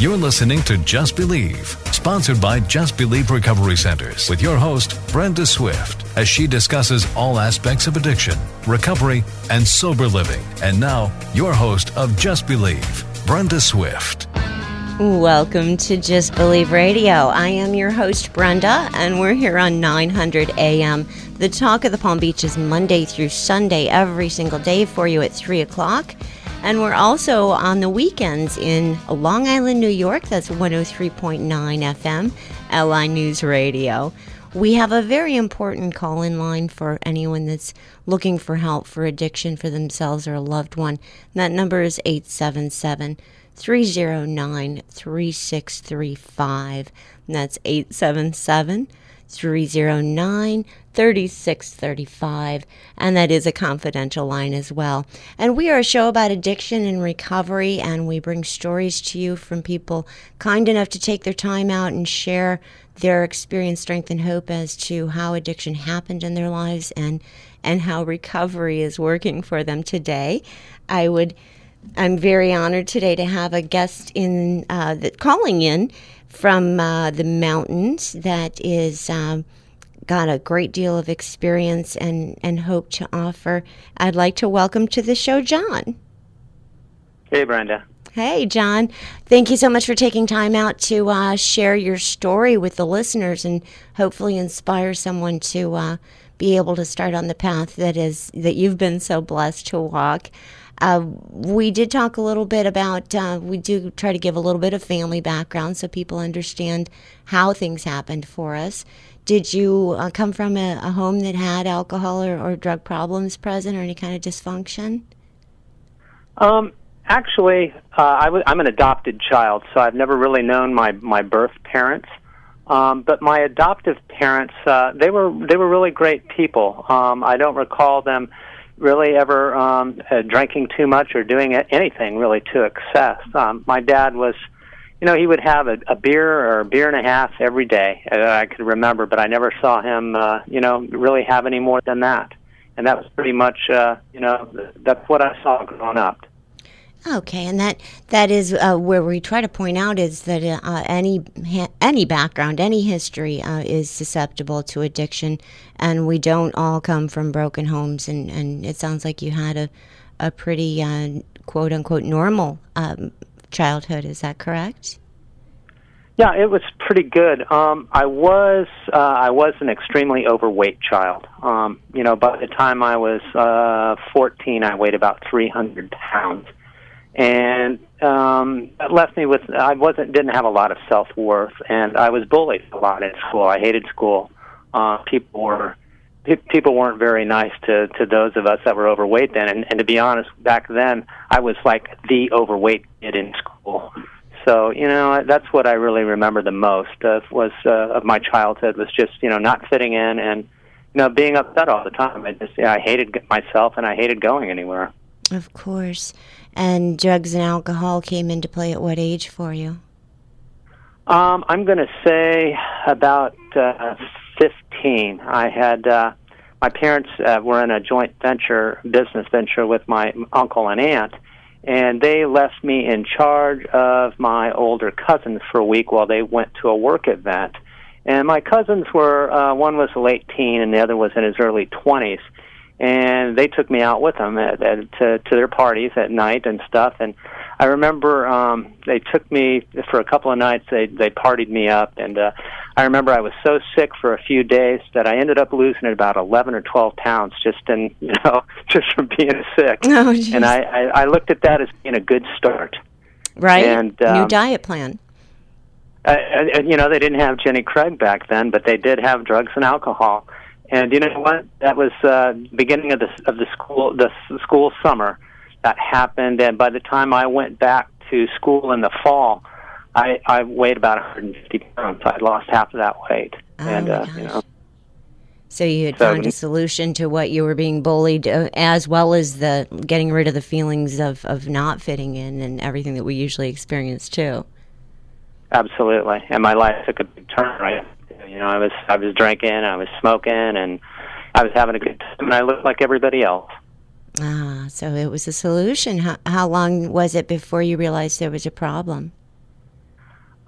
You're listening to Just Believe, sponsored by Just Believe Recovery Centers, with your host, Brenda Swift, as she discusses all aspects of addiction, recovery, and sober living. And now, your host of Just Believe, Brenda Swift. Welcome to Just Believe Radio. I am your host, Brenda, and we're here on 900 AM. The Talk of the Palm Beaches Monday through Sunday, every single day for you at 3 o'clock. And we're also on the weekends in Long Island, New York. That's 103.9 FM, LI News Radio. We have a very important call in line for anyone that's looking for help for addiction for themselves or a loved one. That number is 877 309 3635. That's 877 309 3635. And that is a confidential line as well. And we are a show about addiction and recovery, and we bring stories to you from people kind enough to take their time out and share their experience, strength, and hope as to how addiction happened in their lives and, and how recovery is working for them today. I would I'm very honored today to have a guest in uh, that calling in from uh, the mountains that is um, got a great deal of experience and, and hope to offer. I'd like to welcome to the show John. Hey, Brenda. Hey, John. Thank you so much for taking time out to uh, share your story with the listeners and hopefully inspire someone to uh, be able to start on the path that is that you've been so blessed to walk. Uh, we did talk a little bit about, uh, we do try to give a little bit of family background so people understand how things happened for us. Did you uh, come from a, a, home that had alcohol or, or, drug problems present or any kind of dysfunction? Um, actually, uh, I w- I'm an adopted child, so I've never really known my, my birth parents. Um, but my adoptive parents, uh, they were they were really great people. Um, I don't recall them really ever um, uh, drinking too much or doing anything really to excess. Um, my dad was, you know, he would have a, a beer or a beer and a half every day. Uh, I could remember, but I never saw him, uh, you know, really have any more than that. And that was pretty much, uh, you know, that's what I saw growing up. Okay, and that that is uh, where we try to point out is that uh, any any background, any history uh, is susceptible to addiction, and we don't all come from broken homes. And, and it sounds like you had a a pretty uh, quote unquote normal um, childhood. Is that correct? Yeah, it was pretty good. Um, I was uh, I was an extremely overweight child. Um, you know, by the time I was uh, 14, I weighed about 300 pounds and um, that left me with I wasn't didn't have a lot of self worth, and I was bullied a lot in school. I hated school. Uh, people were people weren't very nice to to those of us that were overweight then, and, and to be honest, back then I was like the overweight kid in school. So you know that's what I really remember the most of was uh, of my childhood was just you know not fitting in and you know being upset all the time. I just yeah, I hated myself and I hated going anywhere. Of course. And drugs and alcohol came into play at what age for you? Um, I'm going to say about uh, 15. I had uh, my parents uh, were in a joint venture, business venture with my uncle and aunt, and they left me in charge of my older cousins for a week while they went to a work event. And my cousins were uh, one was late teen and the other was in his early 20s and they took me out with them at, at, to to their parties at night and stuff. And I remember um they took me for a couple of nights. They they partied me up and uh I remember I was so sick for a few days that I ended up losing about 11 or 12 pounds just in you know just from being sick. Oh, and I, I I looked at that as being a good start. Right. And um, new diet plan. Uh, and, you know they didn't have Jenny Craig back then but they did have drugs and alcohol. And you know what? That was uh, beginning of the of the school the school summer that happened. And by the time I went back to school in the fall, I I weighed about 150 pounds. I'd lost half of that weight. Oh and uh, you know. So you had so, found a solution to what you were being bullied, uh, as well as the getting rid of the feelings of, of not fitting in and everything that we usually experience too. Absolutely, and my life took a big turn right you know, I was I was drinking, I was smoking, and I was having a good time, and I looked like everybody else. Ah, so it was a solution. How, how long was it before you realized there was a problem?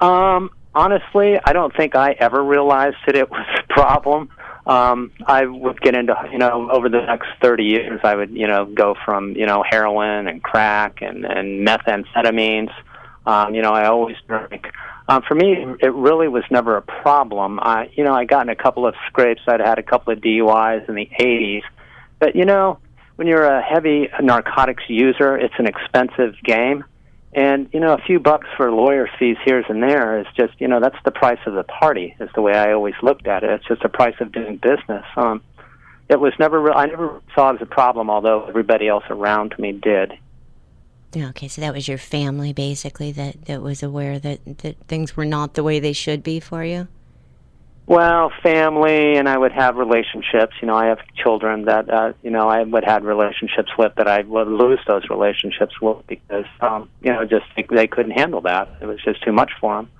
Um, honestly, I don't think I ever realized that it was a problem. Um, I would get into, you know, over the next 30 years, I would, you know, go from, you know, heroin and crack and, and methamphetamines. Um, you know, I always drink. Um, for me, it really was never a problem. I, you know, I got in a couple of scrapes. I'd had a couple of DUIs in the 80s. But, you know, when you're a heavy narcotics user, it's an expensive game. And, you know, a few bucks for lawyer fees here and there is just, you know, that's the price of the party, is the way I always looked at it. It's just the price of doing business. Um, it was never, re- I never saw it as a problem, although everybody else around me did. Okay, so that was your family basically that, that was aware that, that things were not the way they should be for you? Well, family, and I would have relationships. You know, I have children that uh, you know I would have relationships with that I would lose those relationships with because um, you know just they couldn't handle that. It was just too much for them.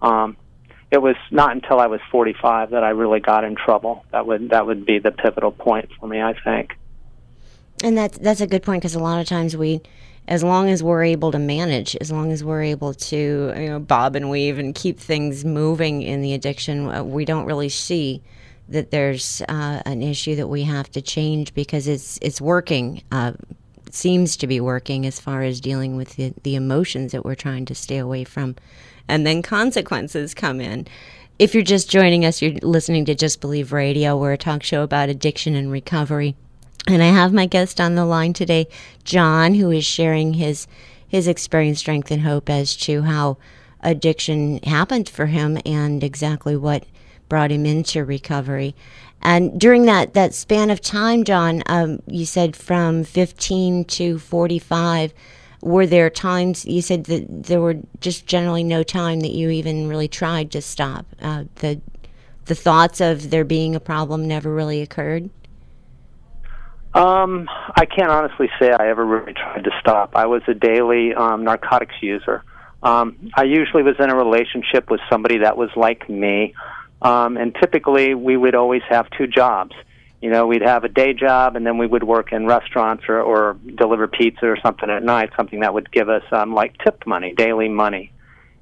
Um, it was not until I was 45 that I really got in trouble. That would that would be the pivotal point for me, I think. And that's that's a good point because a lot of times we as long as we're able to manage, as long as we're able to you know bob and weave and keep things moving in the addiction, uh, we don't really see that there's uh, an issue that we have to change because it's it's working. Uh, seems to be working as far as dealing with the, the emotions that we're trying to stay away from, and then consequences come in. If you're just joining us, you're listening to Just Believe Radio. We're a talk show about addiction and recovery. And I have my guest on the line today, John, who is sharing his his experience, strength, and hope as to how addiction happened for him and exactly what brought him into recovery. And during that, that span of time, John, um, you said from 15 to 45, were there times you said that there were just generally no time that you even really tried to stop? Uh, the the thoughts of there being a problem never really occurred. Um, I can't honestly say I ever really tried to stop. I was a daily um, narcotics user. Um, I usually was in a relationship with somebody that was like me, um, and typically we would always have two jobs. You know, we'd have a day job, and then we would work in restaurants or, or deliver pizza or something at night, something that would give us um, like tipped money, daily money.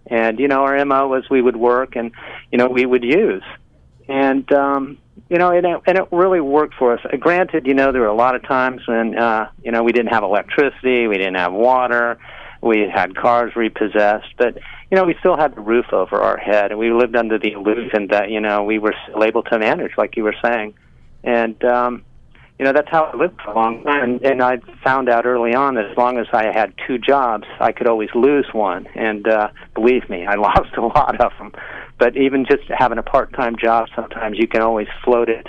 And you know, our mo was we would work, and you know, we would use. And um, you know, and it, and it really worked for us. Granted, you know, there were a lot of times when, uh, you know, we didn't have electricity, we didn't have water, we had cars repossessed, but, you know, we still had the roof over our head, and we lived under the illusion that, you know, we were able to manage, like you were saying. And, um, you know, that's how I lived for a long time. And, and I found out early on that as long as I had two jobs, I could always lose one. And uh, believe me, I lost a lot of them. But even just having a part-time job, sometimes you can always float it,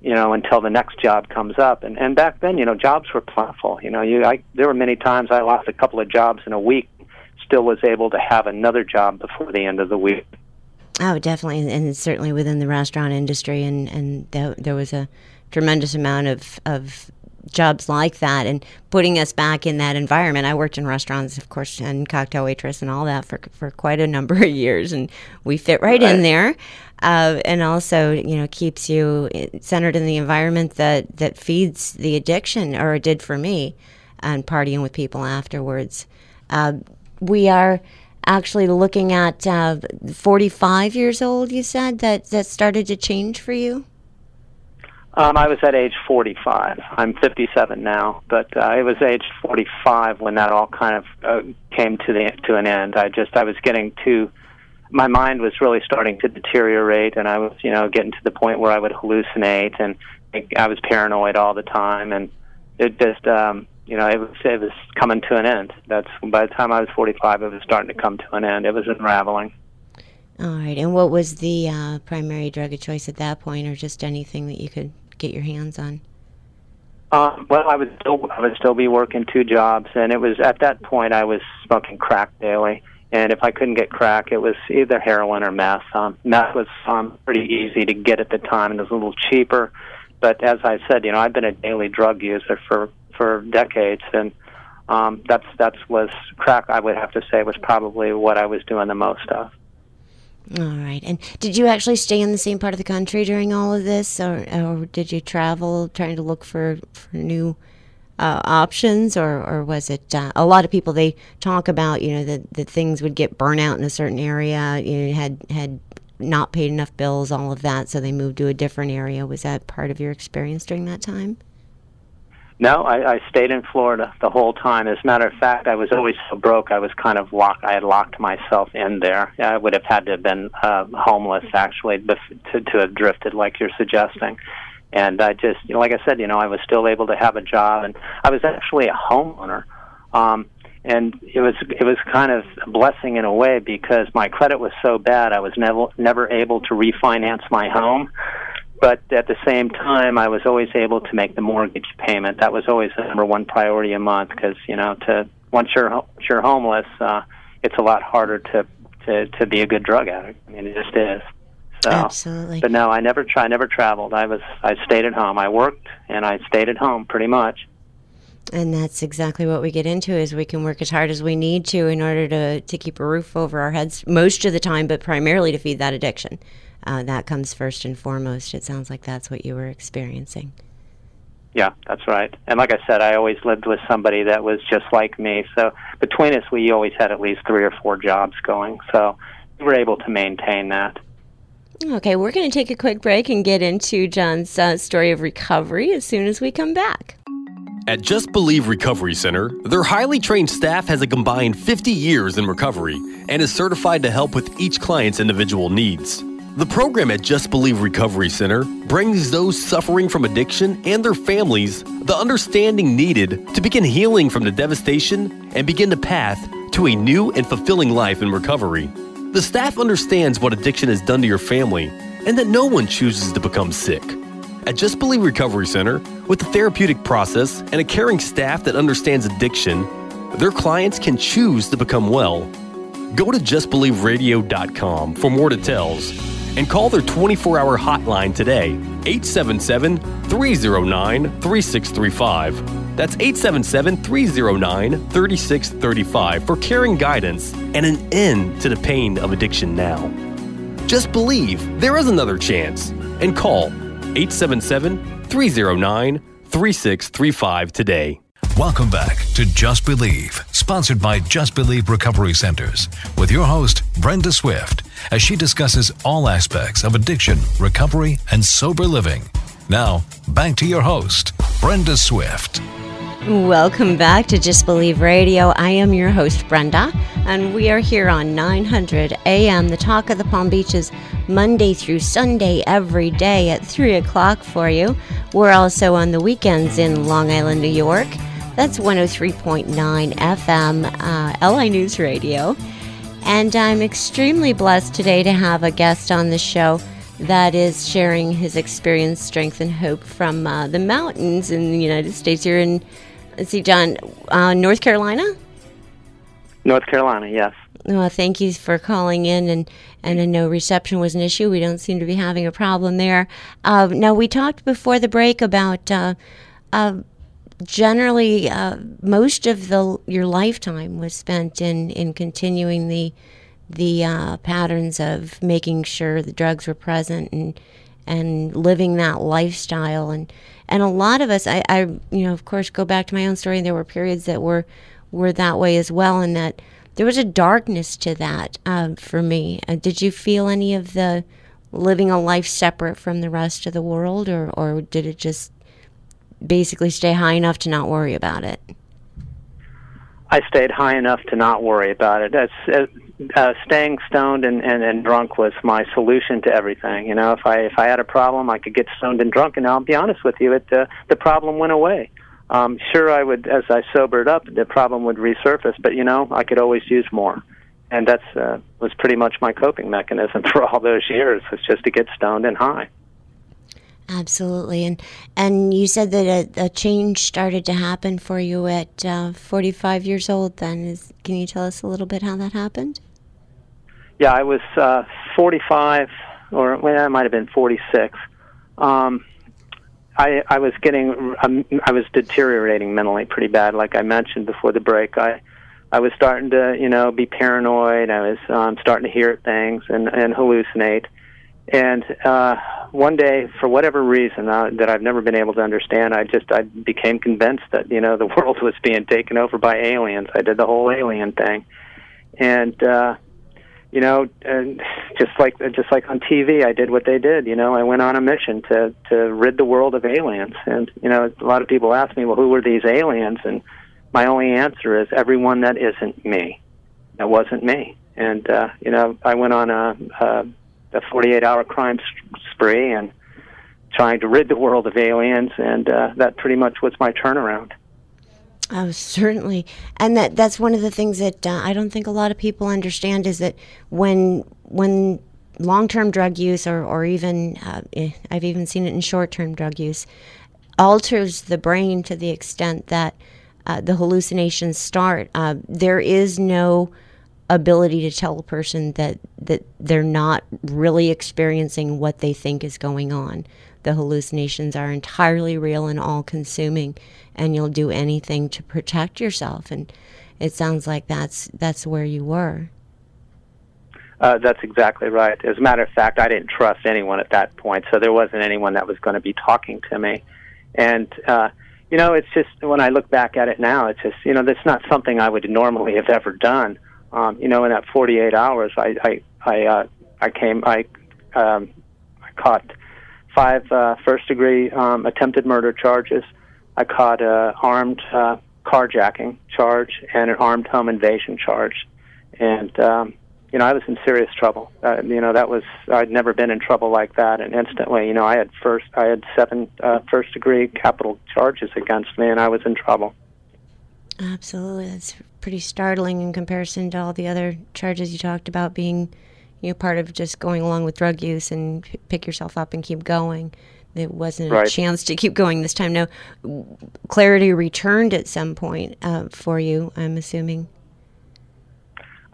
you know, until the next job comes up. And and back then, you know, jobs were plentiful. You know, you I there were many times I lost a couple of jobs in a week, still was able to have another job before the end of the week. Oh, definitely, and certainly within the restaurant industry, and and there, there was a tremendous amount of of jobs like that and putting us back in that environment. I worked in restaurants, of course, and cocktail waitress and all that for for quite a number of years, and we fit right, right. in there. Uh, and also, you know, keeps you centered in the environment that that feeds the addiction, or it did for me, and partying with people afterwards. Uh, we are actually looking at uh, 45 years old. You said that that started to change for you. Um, I was at age 45. I'm 57 now, but uh, it was age 45 when that all kind of uh, came to the to an end. I just I was getting too my mind was really starting to deteriorate and I was, you know, getting to the point where I would hallucinate and I was paranoid all the time and it just um you know, it was it was coming to an end. That's by the time I was 45 it was starting to come to an end. It was unraveling. All right. And what was the uh, primary drug of choice at that point, or just anything that you could get your hands on? Um, well, I would still I would still be working two jobs, and it was at that point I was smoking crack daily. And if I couldn't get crack, it was either heroin or meth. Um, meth was um, pretty easy to get at the time, and it was a little cheaper. But as I said, you know, I've been a daily drug user for for decades, and um, that's that's was crack. I would have to say was probably what I was doing the most of. All right. And did you actually stay in the same part of the country during all of this, or, or did you travel trying to look for, for new uh, options, or, or was it uh, a lot of people? They talk about you know that that things would get burnt out in a certain area. You know, had had not paid enough bills, all of that, so they moved to a different area. Was that part of your experience during that time? No, I, I stayed in Florida the whole time. As a matter of fact, I was always so broke. I was kind of locked. I had locked myself in there. I would have had to have been uh, homeless actually to to have drifted, like you're suggesting. And I just, you know, like I said, you know, I was still able to have a job, and I was actually a homeowner. Um, and it was it was kind of a blessing in a way because my credit was so bad, I was never never able to refinance my home but at the same time, I was always able to make the mortgage payment. That was always the number one priority a month because you know, to once you're you're homeless, uh, it's a lot harder to to to be a good drug addict. I mean, it just is. So, Absolutely. But no, I never. I never traveled. I was I stayed at home. I worked and I stayed at home pretty much. And that's exactly what we get into is we can work as hard as we need to in order to, to keep a roof over our heads most of the time, but primarily to feed that addiction uh, that comes first and foremost. It sounds like that's what you were experiencing. Yeah, that's right. And like I said, I always lived with somebody that was just like me. So between us, we always had at least three or four jobs going. So we were able to maintain that. Okay, we're going to take a quick break and get into John's uh, story of recovery as soon as we come back. At Just Believe Recovery Center, their highly trained staff has a combined 50 years in recovery and is certified to help with each client's individual needs. The program at Just Believe Recovery Center brings those suffering from addiction and their families the understanding needed to begin healing from the devastation and begin the path to a new and fulfilling life in recovery. The staff understands what addiction has done to your family and that no one chooses to become sick. At Just Believe Recovery Center, with a therapeutic process and a caring staff that understands addiction, their clients can choose to become well. Go to justbelieveradio.com for more details and call their 24 hour hotline today, 877 309 3635. That's 877 309 3635 for caring guidance and an end to the pain of addiction now. Just believe there is another chance and call 877 309 3635 today. Welcome back to Just Believe, sponsored by Just Believe Recovery Centers, with your host, Brenda Swift, as she discusses all aspects of addiction, recovery, and sober living. Now, back to your host, Brenda Swift. Welcome back to Just Believe Radio. I am your host, Brenda, and we are here on 900 AM, the talk of the Palm Beaches, Monday through Sunday, every day at 3 o'clock for you. We're also on the weekends in Long Island, New York that's 103.9 FM, uh, LI News Radio. And I'm extremely blessed today to have a guest on the show that is sharing his experience, strength, and hope from uh, the mountains in the United States. You're in, let's see, John, uh, North Carolina? North Carolina, yes. Well, thank you for calling in, and and a no reception was an issue. We don't seem to be having a problem there. Uh, now, we talked before the break about uh, uh, generally uh, most of the your lifetime was spent in in continuing the the uh, patterns of making sure the drugs were present and and living that lifestyle. And and a lot of us I, I you know of course go back to my own story. And there were periods that were were that way as well and that there was a darkness to that uh, for me. Uh, did you feel any of the living a life separate from the rest of the world or or did it just basically stay high enough to not worry about it? I stayed high enough to not worry about it. That's uh, uh, staying stoned and, and, and drunk was my solution to everything. You know, if I if I had a problem, I could get stoned and drunk, and I'll be honest with you, it uh, the problem went away. Um, sure, I would as I sobered up, the problem would resurface, but you know, I could always use more, and that's uh, was pretty much my coping mechanism for all those years. Was just to get stoned and high. Absolutely, and and you said that a, a change started to happen for you at uh, 45 years old. Then, is can you tell us a little bit how that happened? Yeah, I was uh, 45, or well, I might have been 46. Um, I I was getting um, I was deteriorating mentally pretty bad. Like I mentioned before the break, I I was starting to you know be paranoid. I was um, starting to hear things and and hallucinate And uh, one day, for whatever reason uh, that I've never been able to understand, I just I became convinced that you know the world was being taken over by aliens. I did the whole alien thing, and uh, you know, and just like just like on TV, I did what they did. You know, I went on a mission to to rid the world of aliens. And you know, a lot of people ask me, well, who were these aliens? And my only answer is everyone that isn't me. That wasn't me. And uh, you know, I went on a a, a 48-hour crime spree and trying to rid the world of aliens, and uh, that pretty much was my turnaround. Oh, certainly, and that that's one of the things that uh, I don't think a lot of people understand is that when when long-term drug use or or even uh, eh, I've even seen it in short-term drug use alters the brain to the extent that uh, the hallucinations start. Uh, there is no ability to tell a person that that they're not really experiencing what they think is going on. The hallucinations are entirely real and all-consuming and you'll do anything to protect yourself. And it sounds like that's that's where you were. Uh, that's exactly right. As a matter of fact, I didn't trust anyone at that point, so there wasn't anyone that was going to be talking to me. And uh, you know, it's just when I look back at it now, it's just you know, that's not something I would normally have ever done. Um, you know, in that 48 hours, I I I, uh, I came I um, I caught five uh, first degree um, attempted murder charges. I caught a armed uh, carjacking charge and an armed home invasion charge, and um, you know I was in serious trouble. Uh, you know that was I'd never been in trouble like that, and instantly, you know, I had first I had seven uh, first degree capital charges against me, and I was in trouble. Absolutely, that's pretty startling in comparison to all the other charges you talked about being, you know, part of just going along with drug use and pick yourself up and keep going. There wasn't right. a chance to keep going this time. No, clarity returned at some point uh, for you. I'm assuming.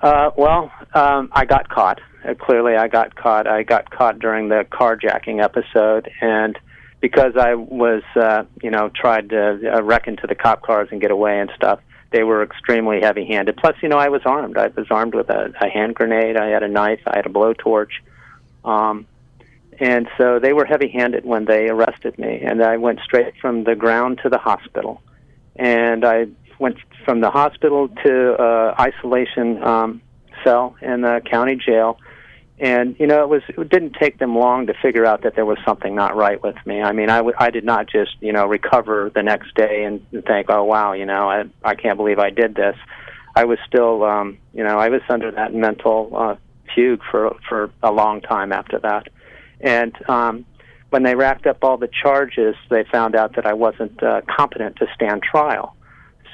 Uh, well, um, I got caught. Uh, clearly, I got caught. I got caught during the carjacking episode, and because I was, uh, you know, tried to uh, wreck into the cop cars and get away and stuff, they were extremely heavy-handed. Plus, you know, I was armed. I was armed with a, a hand grenade. I had a knife. I had a blowtorch. Um, and so they were heavy handed when they arrested me. And I went straight from the ground to the hospital. And I went from the hospital to uh, isolation um, cell in the county jail. And you know, it was it didn't take them long to figure out that there was something not right with me. I mean, I w- I did not just you know recover the next day and think, oh wow, you know, I I can't believe I did this. I was still, um, you know, I was under that mental uh, fugue for for a long time after that. And um, when they racked up all the charges, they found out that I wasn't uh, competent to stand trial.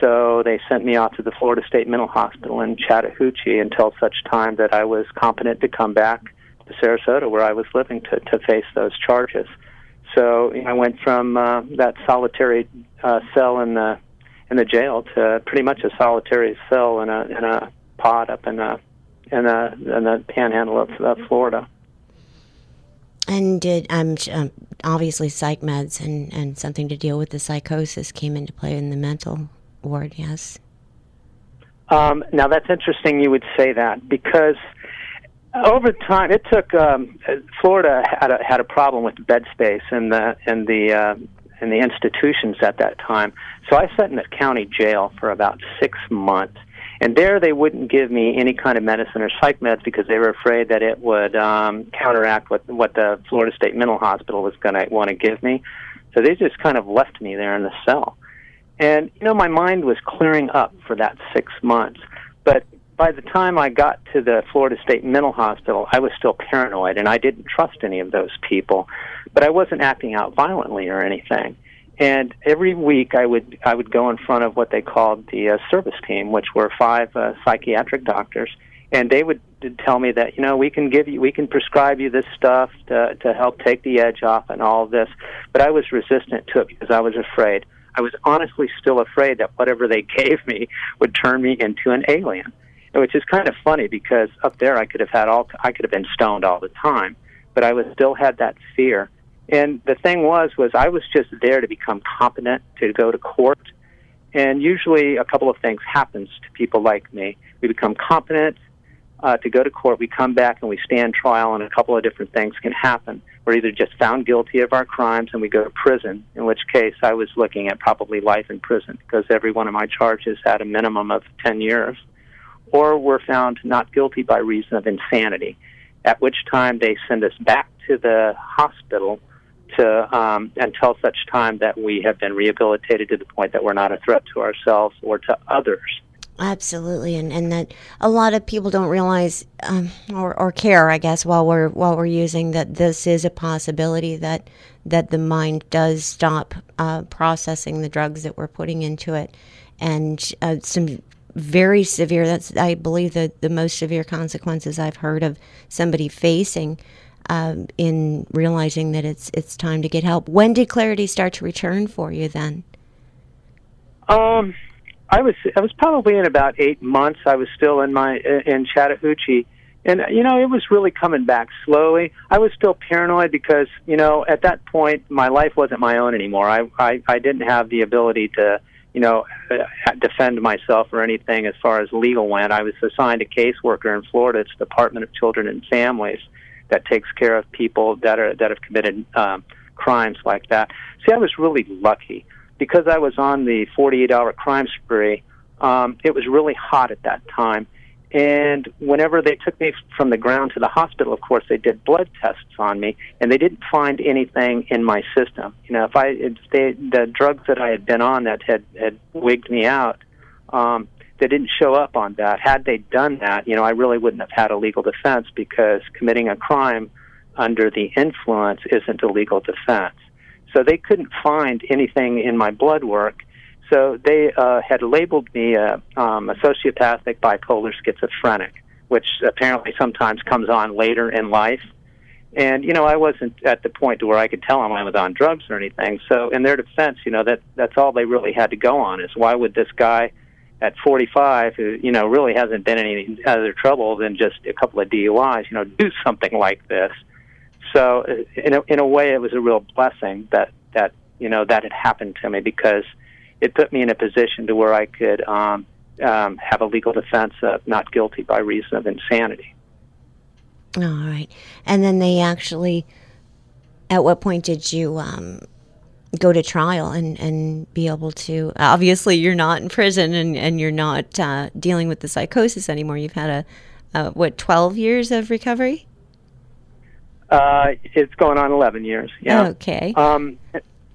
So they sent me off to the Florida State Mental Hospital in Chattahoochee until such time that I was competent to come back to Sarasota, where I was living, to, to face those charges. So you know, I went from uh, that solitary uh, cell in the in the jail to pretty much a solitary cell in a in a pod up in a in a in the panhandle of Florida. And did um, um, obviously psych meds and, and something to deal with the psychosis came into play in the mental ward? Yes. Um, now that's interesting. You would say that because over time it took um, Florida had a, had a problem with bed space in the in the uh, in the institutions at that time. So I sat in the county jail for about six months and there they wouldn't give me any kind of medicine or psych meds because they were afraid that it would um, counteract what, what the Florida State Mental Hospital was going to want to give me. So they just kind of left me there in the cell. And, you know, my mind was clearing up for that six months. But by the time I got to the Florida State Mental Hospital, I was still paranoid and I didn't trust any of those people. But I wasn't acting out violently or anything. And every week I would I would go in front of what they called the uh, service team, which were five uh, psychiatric doctors, and they would tell me that you know we can give you we can prescribe you this stuff to to help take the edge off and all of this. But I was resistant to it because I was afraid. I was honestly still afraid that whatever they gave me would turn me into an alien, which is kind of funny because up there I could have had all I could have been stoned all the time, but I was still had that fear and the thing was, was I was just there to become competent to go to court. And usually, a couple of things happens to people like me. We become competent. Uh, to go to court. We come back and we stand trial, and a couple of different things can happen. We're either just found guilty of our crimes and we go to prison, in which case I was looking at probably life in prison because every one of my charges had a minimum of 10 years, or we're found not guilty by reason of insanity, at which time they send us back to the hospital to um, until such time that we have been rehabilitated to the point that we're not a threat to ourselves or to others. Absolutely, and, and that a lot of people don't realize um, or, or care, I guess, while we're while we're using that this is a possibility that that the mind does stop uh, processing the drugs that we're putting into it, and uh, some very severe. That's I believe the the most severe consequences I've heard of somebody facing um, in realizing that it's it's time to get help. When did clarity start to return for you? Then. Um I was I was probably in about eight months. I was still in my in Chattahoochee, and you know it was really coming back slowly. I was still paranoid because you know at that point my life wasn't my own anymore. I I, I didn't have the ability to you know uh, defend myself or anything as far as legal went. I was assigned a caseworker in Florida. It's the Department of Children and Families that takes care of people that are that have committed um, crimes like that. See, I was really lucky because I was on the 48 hour crime spree, um, it was really hot at that time. And whenever they took me from the ground to the hospital, of course, they did blood tests on me, and they didn't find anything in my system. You know, if I if they, the drugs that I had been on that had had wigged me out, um, they didn't show up on that. Had they done that, you know, I really wouldn't have had a legal defense because committing a crime under the influence isn't a legal defense. So they couldn't find anything in my blood work. So they uh, had labeled me a, um, a sociopathic bipolar schizophrenic, which apparently sometimes comes on later in life. And you know, I wasn't at the point to where I could tell them I was on drugs or anything. So, in their defense, you know that that's all they really had to go on is why would this guy at 45, who you know really hasn't been in any other trouble than just a couple of DUIs, you know, do something like this? So in a, in a way, it was a real blessing that that you know that had happened to me because it put me in a position to where I could um, um, have a legal defense of not guilty by reason of insanity. All right, and then they actually. At what point did you um, go to trial and, and be able to? Obviously, you're not in prison and, and you're not uh, dealing with the psychosis anymore. You've had a, a what twelve years of recovery? Uh, it's going on 11 years. Yeah. Okay. Um,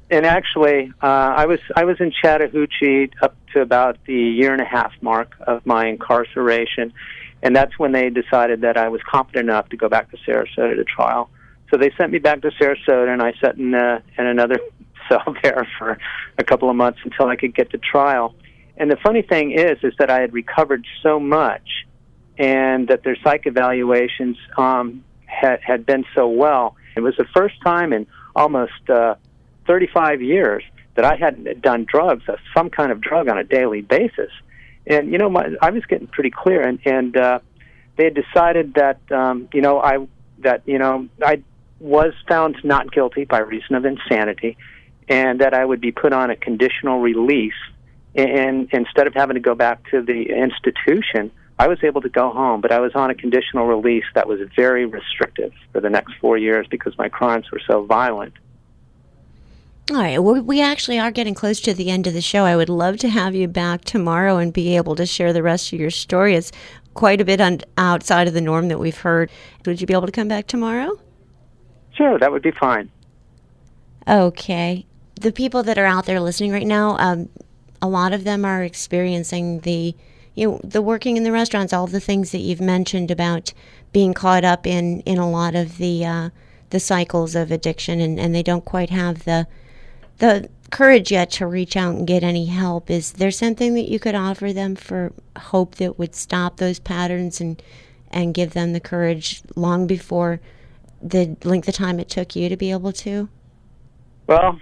and actually, uh, I was I was in Chattahoochee up to about the year and a half mark of my incarceration, and that's when they decided that I was competent enough to go back to Sarasota to trial. So they sent me back to Sarasota, and I sat in uh, in another cell there for a couple of months until I could get to trial. And the funny thing is, is that I had recovered so much, and that their psych evaluations um, had, had been so well. It was the first time in almost uh, 35 years that I hadn't done drugs, uh, some kind of drug on a daily basis. And you know, my, I was getting pretty clear, and and uh, they had decided that um, you know I that you know I was found not guilty by reason of insanity, and that I would be put on a conditional release. And instead of having to go back to the institution, I was able to go home, but I was on a conditional release that was very restrictive for the next four years because my crimes were so violent. All right. Well, we actually are getting close to the end of the show. I would love to have you back tomorrow and be able to share the rest of your story. It's quite a bit on, outside of the norm that we've heard. Would you be able to come back tomorrow? Sure, that would be fine. Okay. The people that are out there listening right now, um, a lot of them are experiencing the you know, the working in the restaurants, all the things that you've mentioned about being caught up in, in a lot of the uh, the cycles of addiction, and, and they don't quite have the the courage yet to reach out and get any help. Is there something that you could offer them for hope that would stop those patterns and and give them the courage long before the length of time it took you to be able to? Well,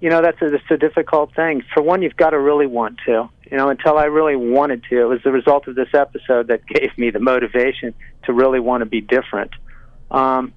you know that's a, that's a difficult thing. For one, you've got to really want to you know, until I really wanted to. It was the result of this episode that gave me the motivation to really want to be different. Um,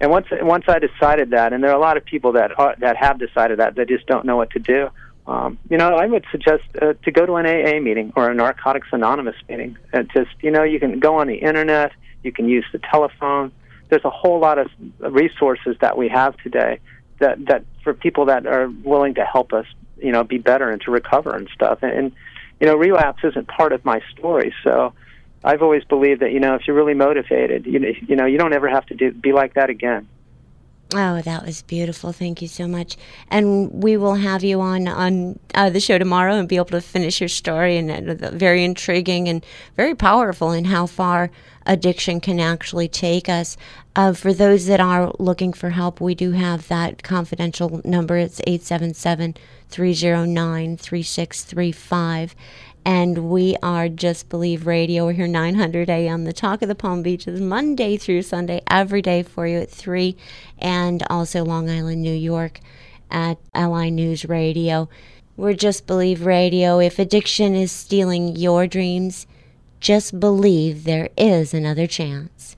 and once once I decided that, and there are a lot of people that are, that have decided that, they just don't know what to do. Um, you know, I would suggest uh, to go to an AA meeting or a Narcotics Anonymous meeting. Uh, just you know, you can go on the internet, you can use the telephone. There's a whole lot of resources that we have today that that for people that are willing to help us, you know, be better and to recover and stuff. And, and you know, relapse isn't part of my story, so I've always believed that you know, if you're really motivated, you know, you know, you don't ever have to do be like that again. Oh, that was beautiful. Thank you so much. And we will have you on on uh, the show tomorrow and be able to finish your story. And uh, very intriguing and very powerful in how far addiction can actually take us. Uh, for those that are looking for help, we do have that confidential number. It's 877 309 3635 and we are Just Believe Radio. We're here 900 AM, the talk of the Palm Beaches, Monday through Sunday, every day for you at 3, and also Long Island, New York at LI News Radio. We're Just Believe Radio. If addiction is stealing your dreams, just believe there is another chance.